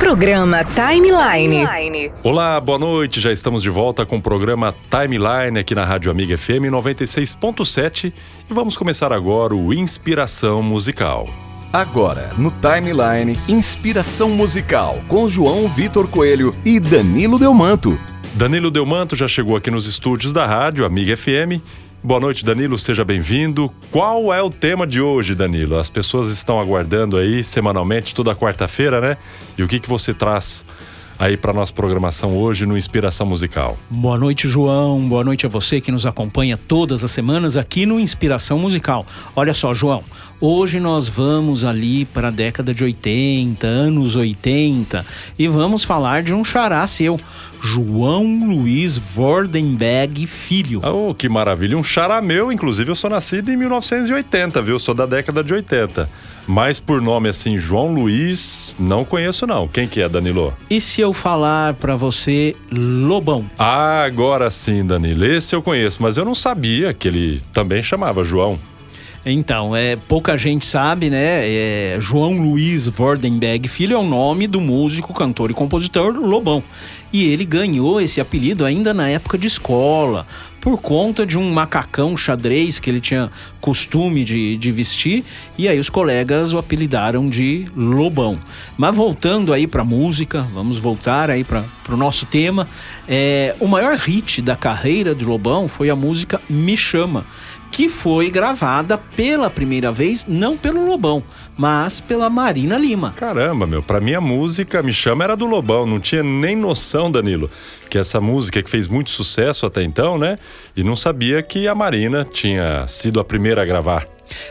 Programa Timeline. Olá, boa noite. Já estamos de volta com o programa Timeline aqui na Rádio Amiga FM 96.7 e vamos começar agora o Inspiração Musical. Agora, no Timeline, Inspiração Musical com João Vitor Coelho e Danilo Delmanto. Danilo Delmanto já chegou aqui nos estúdios da Rádio Amiga FM Boa noite, Danilo, seja bem-vindo. Qual é o tema de hoje, Danilo? As pessoas estão aguardando aí semanalmente, toda quarta-feira, né? E o que, que você traz aí para nossa programação hoje no Inspiração Musical. Boa noite, João. Boa noite a você que nos acompanha todas as semanas aqui no Inspiração Musical. Olha só, João, hoje nós vamos ali para a década de 80, anos 80, e vamos falar de um xará seu, João Luiz Vordenberg Filho. Oh, que maravilha! Um xará meu, inclusive eu sou nascido em 1980, viu? Sou da década de 80. Mas por nome assim, João Luiz, não conheço não. Quem que é, Danilo? E se eu falar para você Lobão? Ah, agora sim, Danilo. Esse eu conheço, mas eu não sabia que ele também chamava João. Então, é, pouca gente sabe, né? É, João Luiz Vordenberg Filho é o nome do músico, cantor e compositor Lobão. E ele ganhou esse apelido ainda na época de escola, por conta de um macacão xadrez que ele tinha costume de, de vestir, e aí os colegas o apelidaram de Lobão. Mas voltando aí para música, vamos voltar aí para o nosso tema. É, o maior hit da carreira de Lobão foi a música Me Chama, que foi gravada pela primeira vez não pelo Lobão, mas pela Marina Lima. Caramba, meu, para mim a música Me Chama era do Lobão, não tinha nem noção, Danilo, que essa música que fez muito sucesso até então, né? E não sabia que a Marina tinha sido a primeira a gravar.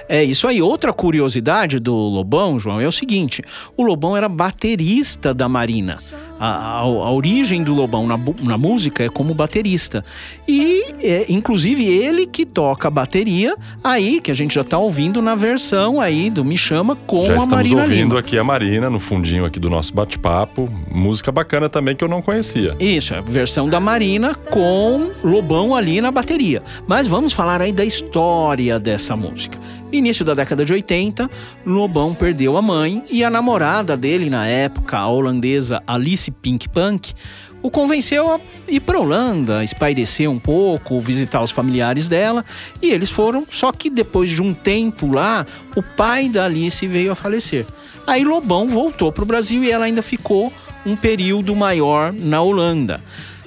É isso aí. Outra curiosidade do Lobão, João, é o seguinte: o Lobão era baterista da Marina. A, a, a origem do Lobão na, na, música é como baterista. E, é, inclusive, ele que toca a bateria aí, que a gente já está ouvindo na versão aí do Me Chama com já a Marina estamos ouvindo Lima. aqui a Marina no fundinho aqui do nosso bate-papo. Música bacana também que eu não conhecia. Isso, a versão da Marina com Lobão ali na bateria. Mas vamos falar aí da história dessa música. Início da década de 80, Lobão perdeu a mãe e a namorada dele na época, a holandesa Alice Pink Punk, o convenceu a ir para Holanda, espairecer um pouco, visitar os familiares dela, e eles foram, só que depois de um tempo lá, o pai da Alice veio a falecer. Aí Lobão voltou para o Brasil e ela ainda ficou um período maior na Holanda.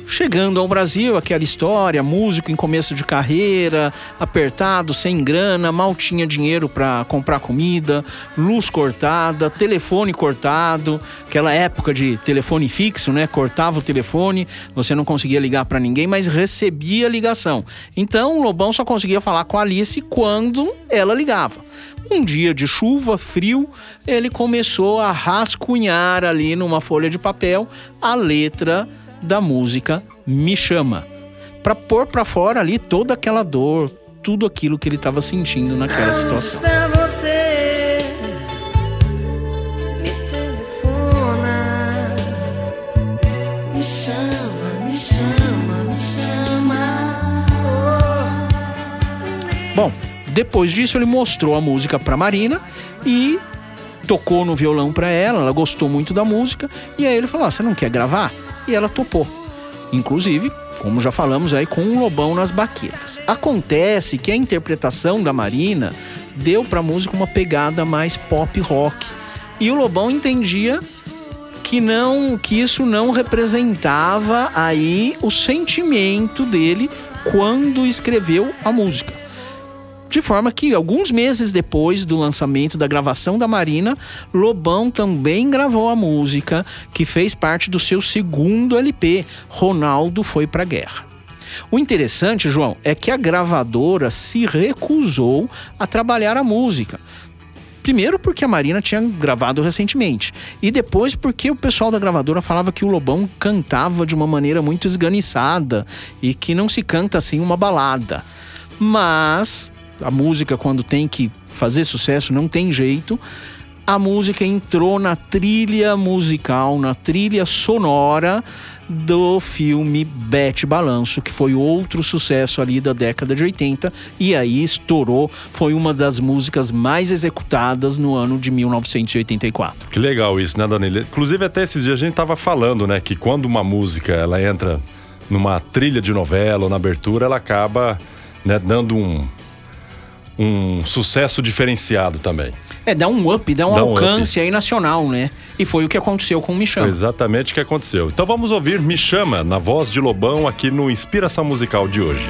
Chegando ao Brasil, aquela história, músico em começo de carreira, apertado, sem grana, mal tinha dinheiro para comprar comida, luz cortada, telefone cortado, aquela época de telefone fixo, né? Cortava o telefone, você não conseguia ligar para ninguém, mas recebia ligação. Então, Lobão só conseguia falar com a Alice quando ela ligava. Um dia de chuva, frio, ele começou a rascunhar ali numa folha de papel a letra da música Me Chama, para pôr para fora ali toda aquela dor, tudo aquilo que ele estava sentindo naquela situação. Chama. Bom, depois disso ele mostrou a música para Marina e tocou no violão para ela, ela gostou muito da música e aí ele falou: ah, "Você não quer gravar?" E ela topou. Inclusive, como já falamos aí, com um lobão nas baquetas. Acontece que a interpretação da Marina deu para a música uma pegada mais pop rock. E o Lobão entendia que não, que isso não representava aí o sentimento dele quando escreveu a música. De forma que, alguns meses depois do lançamento da gravação da Marina, Lobão também gravou a música, que fez parte do seu segundo LP, Ronaldo Foi Pra Guerra. O interessante, João, é que a gravadora se recusou a trabalhar a música. Primeiro porque a Marina tinha gravado recentemente. E depois porque o pessoal da gravadora falava que o Lobão cantava de uma maneira muito esganiçada e que não se canta assim uma balada. Mas a música, quando tem que fazer sucesso, não tem jeito. a música entrou na trilha musical, na trilha sonora do filme Bete Balanço, que foi outro sucesso ali da década de 80 e aí estourou, foi uma das músicas mais executadas no ano de 1984. Que legal isso, né, Danilo? Inclusive, até esses dias a gente tava falando, né, que quando uma música ela entra numa trilha de novela ou na abertura, ela acaba né, dando um, um sucesso diferenciado também. É, dá um up, dá um Dá um alcance aí nacional, né? E foi o que aconteceu com o Me Chama. Foi exatamente o que aconteceu. Então vamos ouvir Me Chama, na voz de Lobão, aqui no Inspiração Musical de hoje.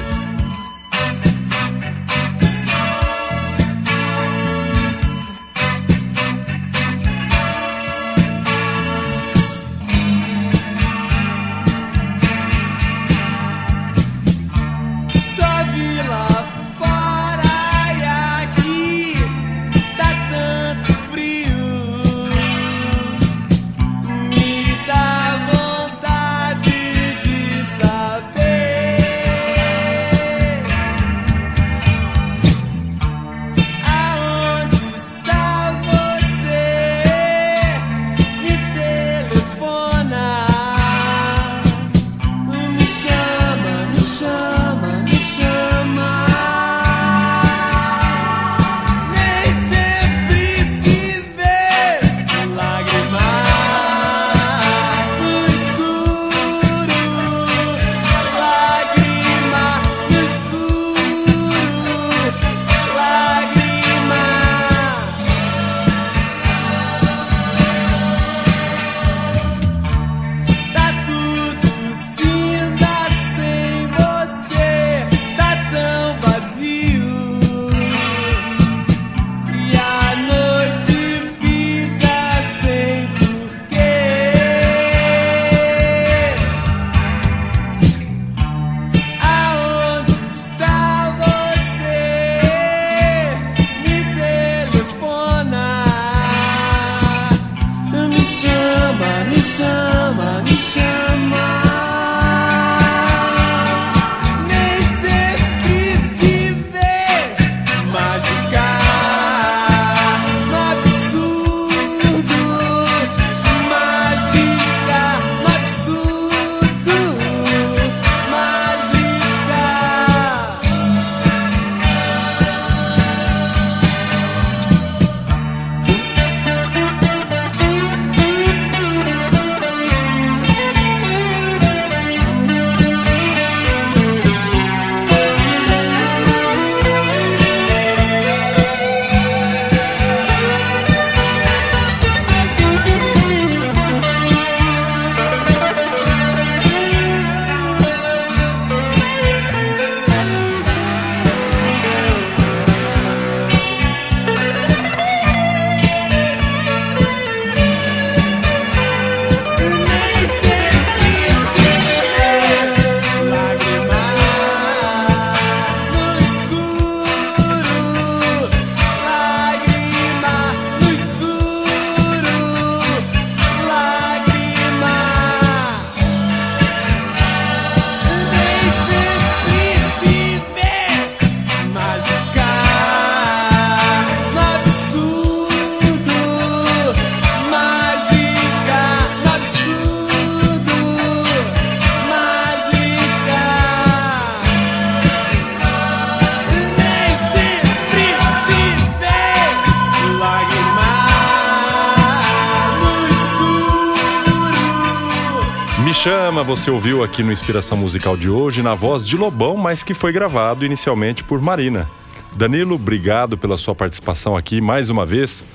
Me Chama, você ouviu aqui no Inspiração Musical de hoje, na voz de Lobão, mas que foi gravado inicialmente por Marina. Danilo, obrigado pela sua participação aqui mais uma vez.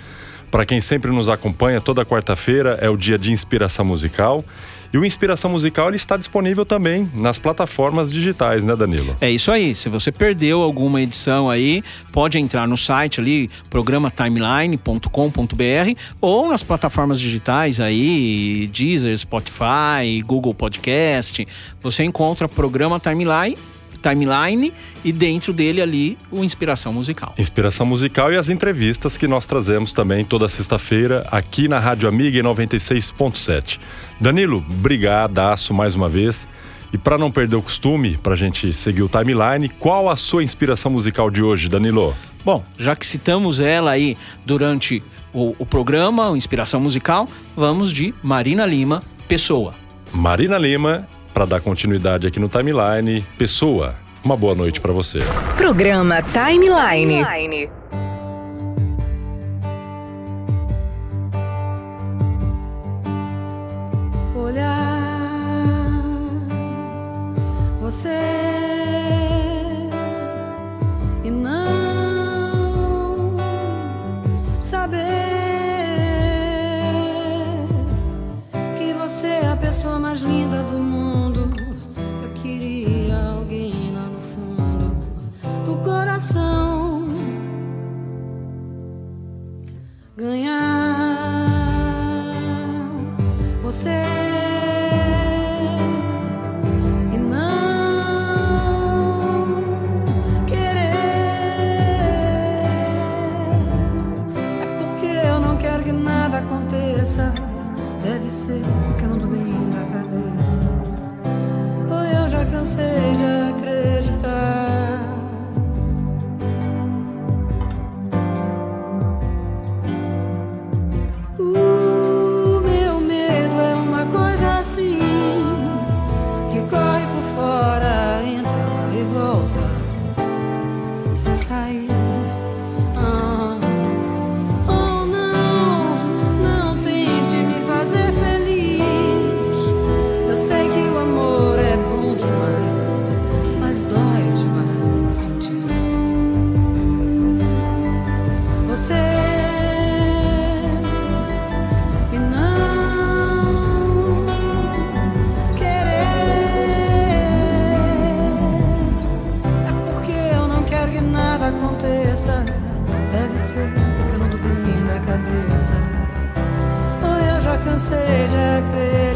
Para quem sempre nos acompanha, toda quarta-feira é o dia de inspiração musical. E o Inspiração Musical ele está disponível também nas plataformas digitais, né, Danilo? É isso aí. Se você perdeu alguma edição aí, pode entrar no site ali, programaTimeline.com.br ou nas plataformas digitais aí, Deezer, Spotify, Google Podcast. Você encontra programa Timeline, timeline e dentro dele ali o inspiração musical. Inspiração musical e as entrevistas que nós trazemos também toda sexta-feira aqui na Rádio Amiga 96.7. Danilo, brigadaço mais uma vez. E para não perder o costume, para a gente seguir o timeline, qual a sua inspiração musical de hoje, Danilo? Bom, já que citamos ela aí durante o, o programa, o Inspiração Musical, vamos de Marina Lima, Pessoa. Marina Lima para dar continuidade aqui no timeline, pessoa, uma boa noite para você. Programa Timeline. timeline. razão ganhar você e não querer. É porque eu não quero que nada aconteça. Deve ser que eu não do bem da cabeça. Ou eu já cansei de seja crer.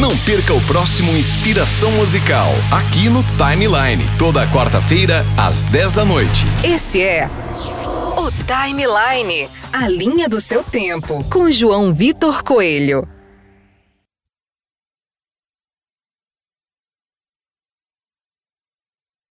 Não perca o próximo Inspiração Musical, aqui no Timeline, toda quarta-feira, às 10 da noite. Esse é o Timeline, a linha do seu tempo, com João Vitor Coelho.